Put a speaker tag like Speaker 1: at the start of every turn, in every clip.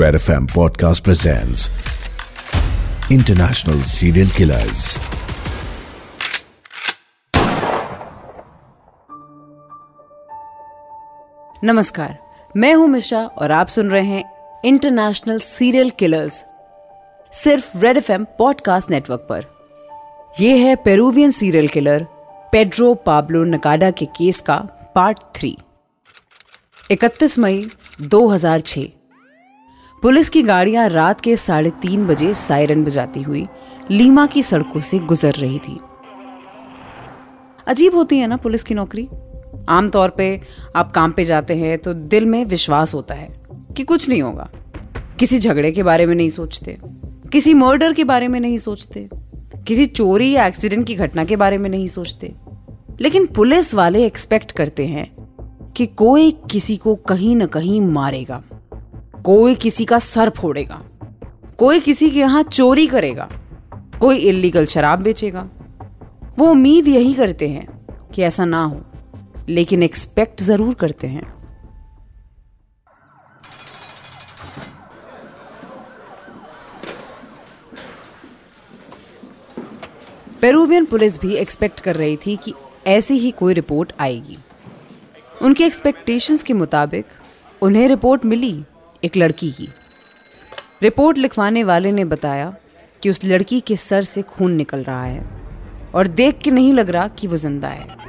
Speaker 1: Red FM Podcast presents International Serial Killers.
Speaker 2: नमस्कार, मैं हूँ मिशा और आप सुन रहे हैं इंटरनेशनल सीरियल किलर्स सिर्फ़ रेड एफ़ पॉडकास्ट नेटवर्क पर। यह है Peruvian serial killer Pedro Pablo Nakada के केस का पार्ट थ्री 31 मई 2006 पुलिस की गाड़ियाँ रात के साढ़े तीन बजे सायरन बजाती हुई लीमा की सड़कों से गुजर रही थी। अजीब होती है ना पुलिस की नौकरी? आमतौर पे आप काम पे जाते हैं तो दिल में विश्वास होता है कि कुछ नहीं होगा। किसी झगड़े के बारे में नहीं सोचते, किसी मर्डर के बारे में नहीं सोचते, किसी चोरी या एक्सीडेंट की घटना के बारे में नहीं सोचते। लेकिन पुलिस वाले एक्सपेक्ट करते हैं कि कोई किसी को कहीं ना कहीं मारेगा। कोई किसी का सर फोड़ेगा। कोई किसी के यहाँ चोरी करेगा। कोई इलीगल शराब बेचेगा। वो उम्मीद यही करते हैं कि ऐसा ना हो, लेकिन एक्सपेक्ट ज़रूर करते हैं। पेरूवियन पुलिस भी एक्सपेक्ट कर रही थी कि ऐसी ही कोई रिपोर्ट आएगी। उनके एक्सपेक्टेशंस के मुताबिक उन्हें रिपोर्ट मिली। एक लड़की की। रिपोर्ट लिखवाने वाले ने बताया कि उस लड़की के सर से खून निकल रहा है और देख के नहीं लग रहा कि वो ज़िंदा है।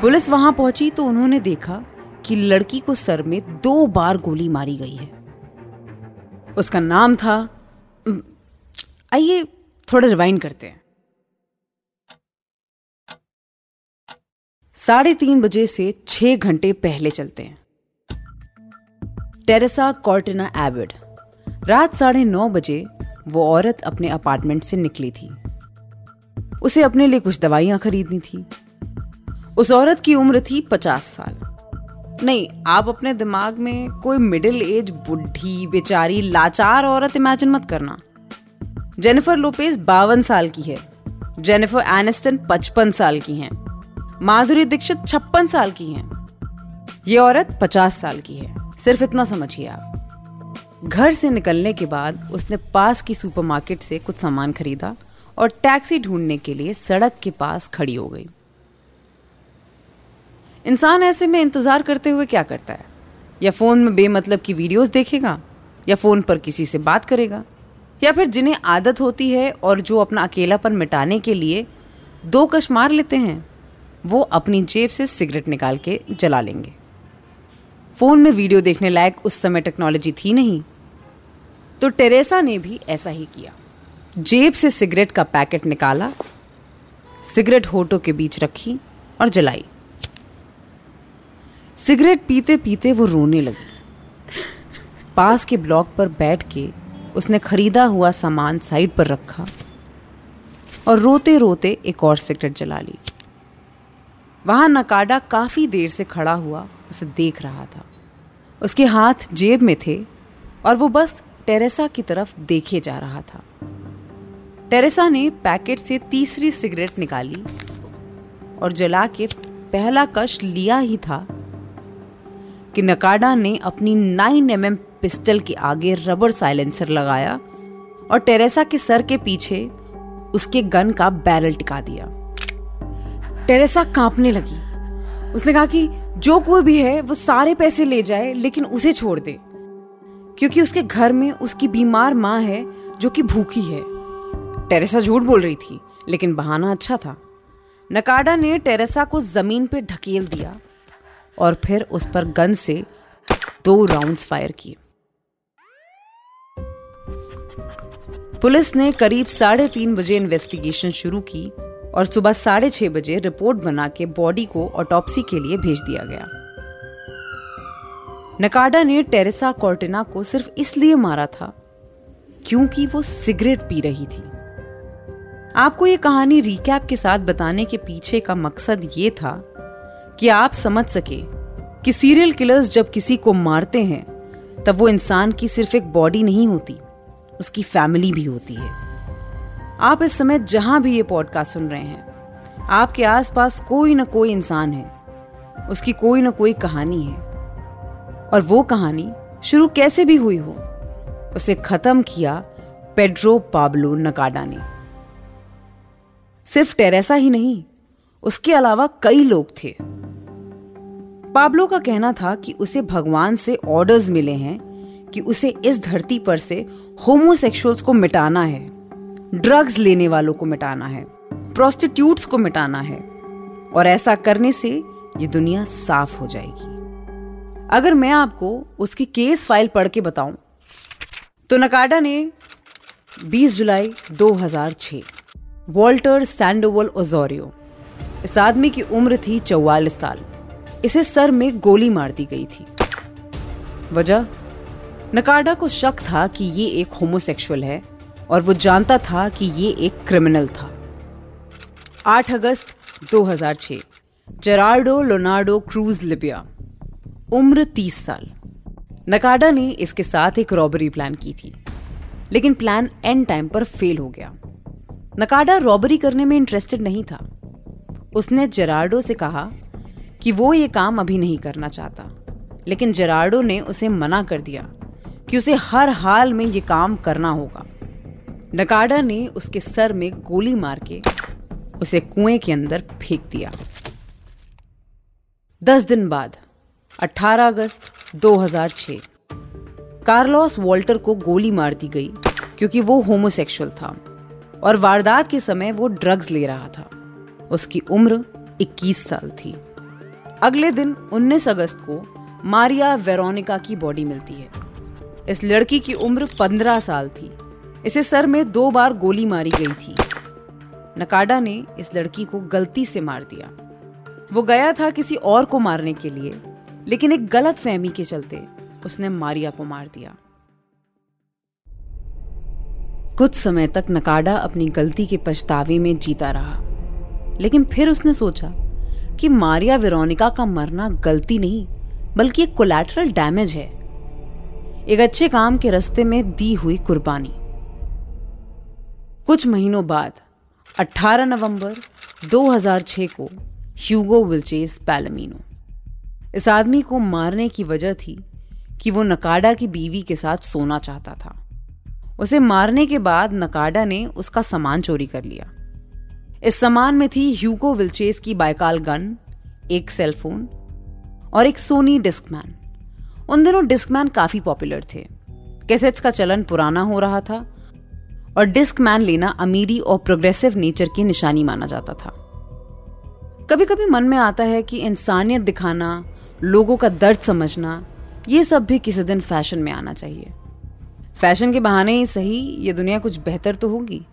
Speaker 2: पुलिस वहाँ पहुँची तो उन्होंने देखा कि लड़की को सर में दो बार गोली मारी गई है। उसका नाम था आइए थोड़ा रिवाइंड करते हैं। साढ़े तीन बजे से छह घंटे पहले चलते हैं। टेरेसा कॉर्टिना एविड रात साढ़े नौ बजे वो औरत अपने अपार्टमेंट से निकली थी। उसे अपने लिए कुछ दवाइयाँ खरीदनी थी। उस औरत की उम्र थी पचास साल। नहीं, आप अपने दिमाग में कोई मिडिल एज बुढ़ी, बेचारी, लाचार औरत इमेजिन मत करना। जेनिफर लोपेज बावन साल की है। जेनिफर एनिस्टन पचपन साल की हैं। माधुरी दीक्षित छप्पन साल की हैं। ये औरत पचास साल की है। सिर्फ़ इतना समझिए आप। घर से निकलने के बाद उसने पास की सुपरमार्केट से कुछ सामान खरीदा और टैक्सी ढूँढने के लिए सड़क के पास खड़ी हो गई। इंसान ऐसे में इंतज़ार करते हुए क्या करता है? या फ़ोन में बेमतलब की वीडियोस देखेगा? या फ़ोन पर किसी से बात करेगा? या फिर जिन्हें आदत होती है और जो अपना अकेलापन मिटाने के लिए दो कश मार लेते हैं? वो अपनी जेब से सिगरेट निकाल के जला लेंगे। फ़ोन में वीडियो देखने लायक उस समय टेक्नोलॉजी थी नहीं। तो टेरेसा ने भी ऐसा ही किया। जेब से सिगरेट का पैकेट निकाला, सिगरेट होठों के बीच रखी और जलाई। सिगरेट पीते पीते वो रोने लगी। पास के ब्लॉक पर बैठ के उसने खरीदा हुआ सामान साइड पर रखा और रोते रोते एक और सिगरेट जला ली। वहाँ नकाडा काफ़ी देर से खड़ा हुआ, उसे देख रहा था। उसके हाथ जेब में थे और वो बस टेरेसा की तरफ़ देखे जा रहा था। टेरेसा ने पैकेट से तीसरी सिगरेट निकाली और जला के पहला कश लिया ही था कि नकाडा ने अपनी 9 एम mm पिस्टल के आगे रबर साइलेंसर लगाया और टेरेसा के सर के पीछे उसके गन का बैरल टिका दिया। टेरेसा कांपने लगी। उसने कहा कि जो कोई भी है, वो सारे पैसे ले जाए, लेकिन उसे छोड़ दे। क्योंकि उसके घर में उसकी बीमार माँ है, जो कि भूखी है। टेरेसा झूठ बोल रही थी, लेकिन बहाना अच्छा था। नकाडा ने टेरेसा को ज़मीन पर ढकेल दिया और फिर उस पर गन से दो राउंड्स फायर किए। पुलिस ने करीब साढ़े तीन बजे इन्वेस्टिगेशन शुरू की और सुबह साढ़े छह बजे रिपोर्ट बना के बॉडी को ऑटोप्सी के लिए भेज दिया गया। नकाडा ने टेरेसा कॉर्टिना को सिर्फ़ इसलिए मारा था क्योंकि वो सिगरेट पी रही थी। आपको ये कहानी रिकैप के साथ बताने के पीछे का मकसद ये था कि आप समझ सके कि सीरियल किलर्स जब किसी को मारते हैं, तब वो इंसान की सिर्फ़ एक बॉडी नहीं होती, उसकी फैमिली भी होती है। आप इस समय जहाँ भी ये पॉडकास्ट सुन रहे हैं, आपके आसपास कोई ना कोई इंसान है। उसकी कोई ना कोई कहानी है। और वो कहानी शुरू कैसे भी हुई हो, उसे खत्म किया पेड्रो पाब्लो नकाडा ने। सिर्फ़ टेरेसा ही नहीं, उसके अलावा कई लोग थे। पाब्लो का कहना था कि उसे भगवान से ऑर्डर्स मिले हैं कि उसे इस धरती पर से होमोसेक्सुअल्स को मिटाना है। ड्रग्स लेने वालों को मिटाना है प्रोस्टिट्यूट्स को मिटाना है, और ऐसा करने से ये दुनिया साफ़ हो जाएगी। अगर मैं आपको उसकी केस फ़ाइल पढ़ के बताऊँ तो नकाडा ने 20 जुलाई 2006 वॉल्टर सैंडोवल ओजोरियो, इस आदमी की उम्र थी चौवालीस साल। इसे सर में गोली मार दी गई थी। वजह? नकाडा को शक था कि ये एक होमोसेक्सुअल है। और वो जानता था कि ये एक क्रिमिनल था। 8 अगस्त 2006 जेरार्डो लोनार्डो क्रूज लिबिया, उम्र 30 साल। नकाडा ने इसके साथ एक रॉबरी प्लान की थी, लेकिन प्लान एंड टाइम पर फेल हो गया। नकाडा रॉबरी करने में इंटरेस्टेड नहीं था। उसने जेरार्डो से कहा कि वो ये काम अभी नहीं करना चाहता, लेकिन जेरार्डो ने उसे मना कर दिया कि उसे हर हाल में ये काम करना होगा। नकाडा ने उसके सर में गोली मार के उसे कुएँ के अंदर फेंक दिया। दस दिन बाद 18 अगस्त 2006 कार्लोस वॉल्टर को गोली मार दी गई क्योंकि वो होमोसेक्सुअल था और वारदात के समय वो ड्रग्स ले रहा था। उसकी उम्र 21 साल थी। अगले दिन 19 अगस्त को मारिया वेरोनिका की बॉडी मिलती है। इस लड़की की उम्र 15 साल थी। इसे सर में दो बार गोली मारी गई थी। नकाडा ने इस लड़की को गलती से मार दिया। वो गया था किसी और को मारने के लिए, लेकिन एक गलत फहमी के चलते उसने मारिया को मार दिया। कुछ समय तक नकाडा अपनी गलती के पछतावे में जीता रहा, लेकिन फिर उसने सोचा कि मारिया वेरोनिका का मरना गलती नहीं, बल्कि एक कोलैटरल डैमेज है। एक अच्छे काम के रास्ते में दी हुई कुर्बानी। कुछ महीनों बाद 18 नवंबर 2006 को ह्यूगो विल्चेस पैलमिनो। इस आदमी को मारने की वजह थी कि वो नकाडा की बीवी के साथ सोना चाहता था। उसे मारने के बाद नकाडा ने उसका सामान चोरी कर लिया। इस सामान में थी ह्यूगो विल्चेस की बाइकाल गन, एक सेलफोन और एक सोनी डिस्कमैन। उन दिनों डिस्कमैन काफ़ी पॉपुलर थे। कैसेट्स का चलन पुराना हो रहा था और डिस्कमैन लेना अमीरी और प्रोग्रेसिव नेचर की निशानी माना जाता था। कभी कभी मन में आता है कि इंसानियत दिखाना, लोगों का दर्द समझना, ये सब भी किसी दिन फ़ैशन में आना चाहिए। फ़ैशन के बहाने ही सही, ये दुनिया कुछ बेहतर तो होगी।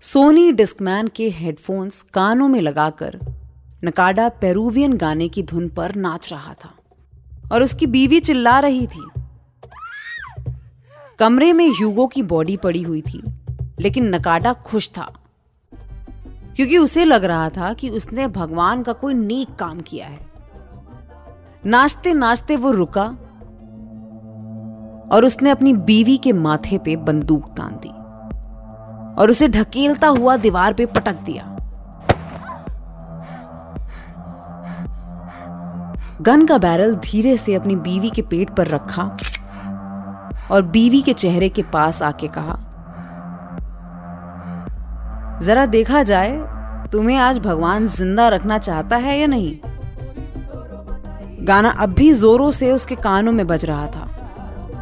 Speaker 2: सोनी डिस्कमैन के हेडफोन्स कानों में लगाकर नकाडा पेरूवियन गाने की धुन पर नाच रहा था। और उसकी बीवी चिल्ला रही थी। कमरे में ह्यूगो की बॉडी पड़ी हुई थी, लेकिन नकाडा खुश था, क्योंकि उसे लग रहा था कि उसने भगवान का कोई नेक काम किया है। नाचते नाचते वो रुका और उसने अपनी बीवी के माथे पे बंदूक तान दी और उसे ढकेलता हुआ दीवार पे पटक दिया। गन का बैरल धीरे से अपनी बीवी के पेट पर रखा और बीवी के चेहरे के पास आके कहा, जरा देखा जाए, तुम्हें आज भगवान ज़िंदा रखना चाहता है या नहीं? गाना अब भी जोरों से उसके कानों में बज रहा था।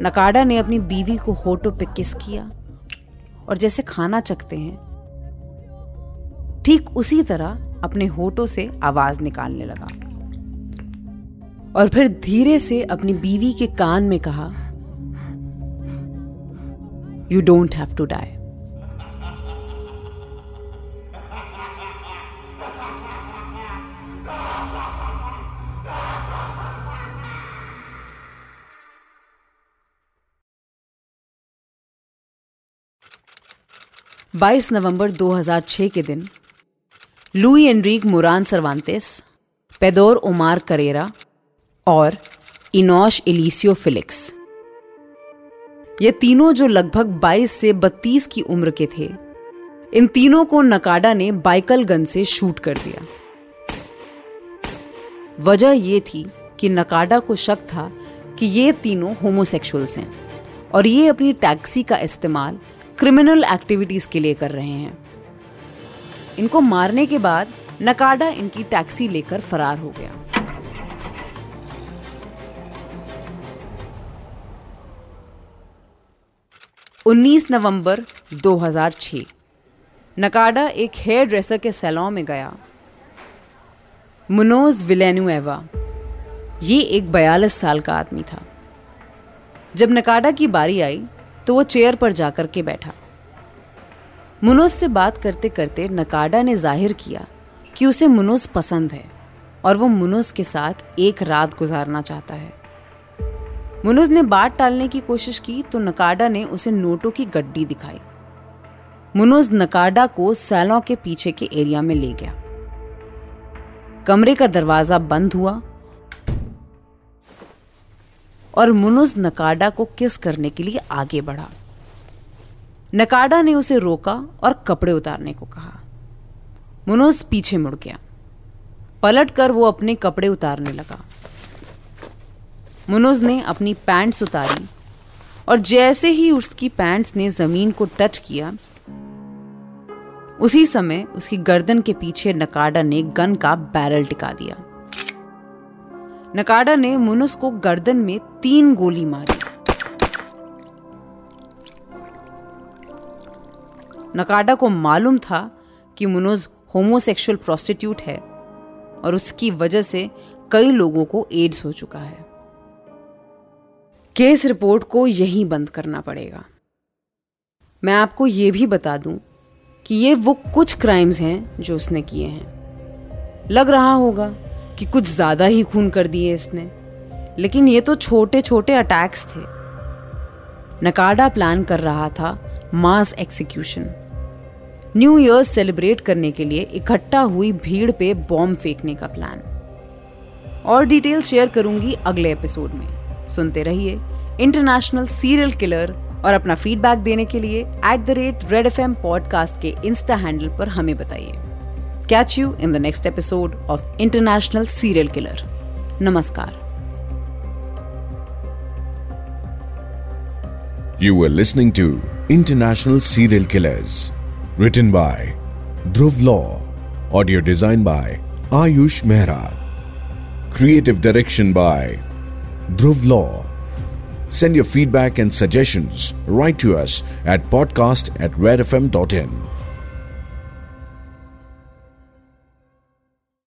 Speaker 2: नकाडा ने अपनी बीवी को होठों पे किस किया और जैसे खाना चखते हैं, ठीक उसी तरह अपने होठों से आवाज़ निकालने लगा। और फिर धीरे से अपनी बीवी के कान में कहा you don't have to die बाईस नवंबर 2006 के दिन, Luis Enrique Moran Cervantes, Pedro Omar Carrera और इनोश एलिसियो फिलिक्स। ये तीनों जो लगभग 22 से 32 की उम्र के थे, इन तीनों को नकाडा ने बाइकल गन से शूट कर दिया। वजह यह थी कि नकाडा को शक था कि ये तीनों होमोसेक्सुअल्स हैं और ये अपनी टैक्सी का इस्तेमाल क्रिमिनल एक्टिविटीज़ के लिए कर रहे हैं। इनको मारने के बाद नकाडा इनकी टैक्सी लेकर फरार हो गया। उन्नीस नवंबर 2006 नकाडा एक हेयर ड्रेसर के सैलॉन में गया। मुनोज विलेनुएवा। ये एक बयालीस साल का आदमी था। जब नकाडा की बारी आई तो वो चेयर पर जाकर के बैठा। मुनोज से बात करते करते नकाडा ने ज़ाहिर किया कि उसे मुनोज पसंद है और वो मुनोज के साथ एक रात गुजारना चाहता है। मुनोज ने बात टालने की कोशिश की तो नकाडा ने उसे नोटों की गड्डी दिखाई। मनोज नकाडा को सैलों के पीछे के एरिया में ले गया। कमरे का दरवाज़ा बंद हुआ और मुनुज नकाडा को किस करने के लिए आगे बढ़ा। नकाडा ने उसे रोका और कपड़े उतारने को कहा। मुनुज पीछे मुड़ गया। पलट कर वो अपने कपड़े उतारने लगा। मुनुज ने अपनी पैंट्स उतारी और जैसे ही उसकी पैंट्स ने ज़मीन को टच किया, उसी समय उसकी गर्दन के पीछे नकाडा ने गन का बैरल टिका दिया। नकाडा ने मुनुस को गर्दन में तीन गोली मारी। नकाडा को मालूम था कि मुनुज होमोसेक्सुअल प्रोस्टिट्यूट है और उसकी वजह से कई लोगों को एड्स हो चुका है। केस रिपोर्ट को यहीं बंद करना पड़ेगा। मैं आपको ये भी बता दूँ कि ये वो कुछ क्राइम्स हैं जो उसने किए हैं। लग रहा होगा कि कुछ ज़्यादा ही खून कर दिए इसने, लेकिन ये तो छोटे छोटे अटैक्स थे। नकाडा प्लान कर रहा था mass execution new year celebrate करने के लिए इकट्ठा हुई भीड़ पे बॉम्ब फेंकने का प्लान और डिटेल शेयर करूँगी अगले एपिसोड में। सुनते रहिए इंटरनेशनल सीरियल किलर और अपना फीडबैक देने के लिए at the rate Red F M podcast के इंस्टा हैंडल पर हमें बताइए। Catch you in the next episode of international serial killer नमस्कार।
Speaker 1: You are listening to international serial killers written by Dhruv Law audio design by Ayush Mehra creative direction by Dhruv Law. Send your feedback and suggestions right to us at podcast at redfm.in.